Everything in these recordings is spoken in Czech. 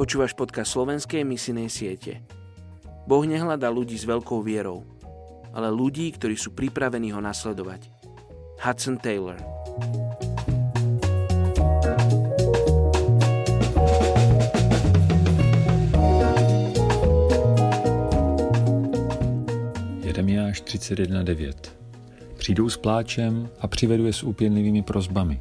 Počúvaš podcast slovenskej misinej siete. Boh nehľadá ľudí s veľkou vierou, ale ľudí, ktorí sú pripravení ho nasledovať. Hudson Taylor Jeremiáš 31.9 Přijdou s pláčem a přivedu je s úpěnlivými prozbami.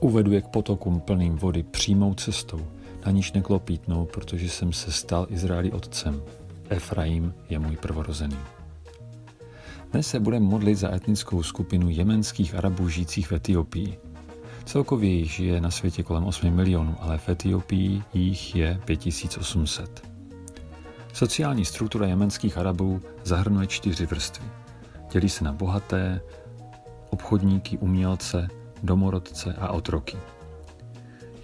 Uvedu je k potokům plným vody přímou cestou, na níž neklopítnou, protože jsem se stal Izraeli otcem. Efraim je můj prvorozený. Dnes se budeme modlit za etnickou skupinu jemenských Arabů žijících v Etiopii. Celkově jich žije na světě kolem 8 milionů, ale v Etiopii jich je 5800. Sociální struktura jemenských Arabů zahrnuje čtyři vrstvy. Dělí se na bohaté, obchodníky, umělce, domorodce a otroky.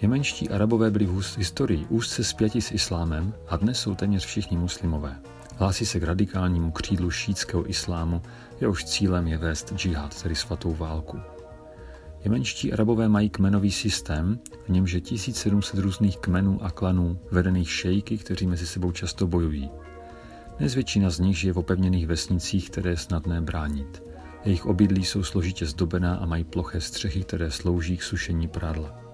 Jemenští arabové byli v historii úzce spjati s islámem a dnes jsou téměř všichni muslimové. Hlásí se k radikálnímu křídlu šítského islámu, jehož cílem je vést džihad, tedy svatou válku. Jemenští arabové mají kmenový systém, v němž je 1700 různých kmenů a klanů, vedených šejky, kteří mezi sebou často bojují. Dnes většina z nich žije v opevněných vesnicích, které je snadné bránit. Jejich obydlí jsou složitě zdobená a mají ploché střechy, které slouží k sušení prádla.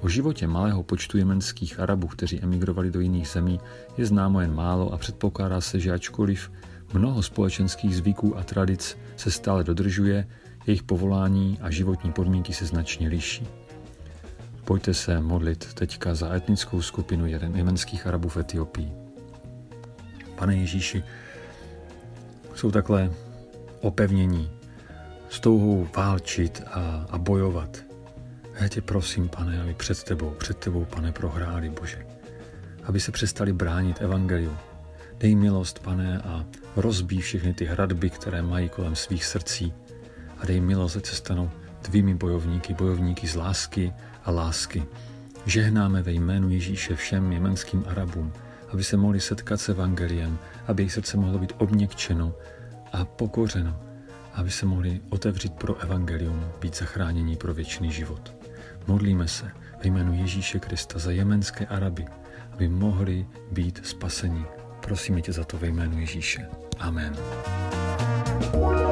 O životě malého počtu jemenských Arabů, kteří emigrovali do jiných zemí, je známo jen málo a předpokládá se, že ačkoliv mnoho společenských zvyků a tradic se stále dodržuje, jejich povolání a životní podmínky se značně liší. Pojďte se modlit teďka za etnickou skupinu jeden jemenských Arabů v Etiopii. Pane Ježíši, jsou takhle opevnění, s touhou válčit a, a bojovat. Já tě prosím, pane, aby před tebou, před tebou, pane, prohráli, Bože. Aby se přestali bránit evangeliu. Dej milost, pane, a rozbí všechny ty hradby, které mají kolem svých srdcí. A dej milost, ať se stanou tvými bojovníky, bojovníky z lásky a lásky. Žehnáme ve jménu Ježíše všem jemenským Arabům, aby se mohli setkat s evangeliem, aby jejich srdce mohlo být obněkčeno a pokořeno, aby se mohli otevřít pro evangelium, být zachránění pro věčný život. Modlíme se ve jménu Ježíše Krista za jemenské Araby, aby mohli být spaseni. Prosíme tě za to ve jménu Ježíše. Amen. thank you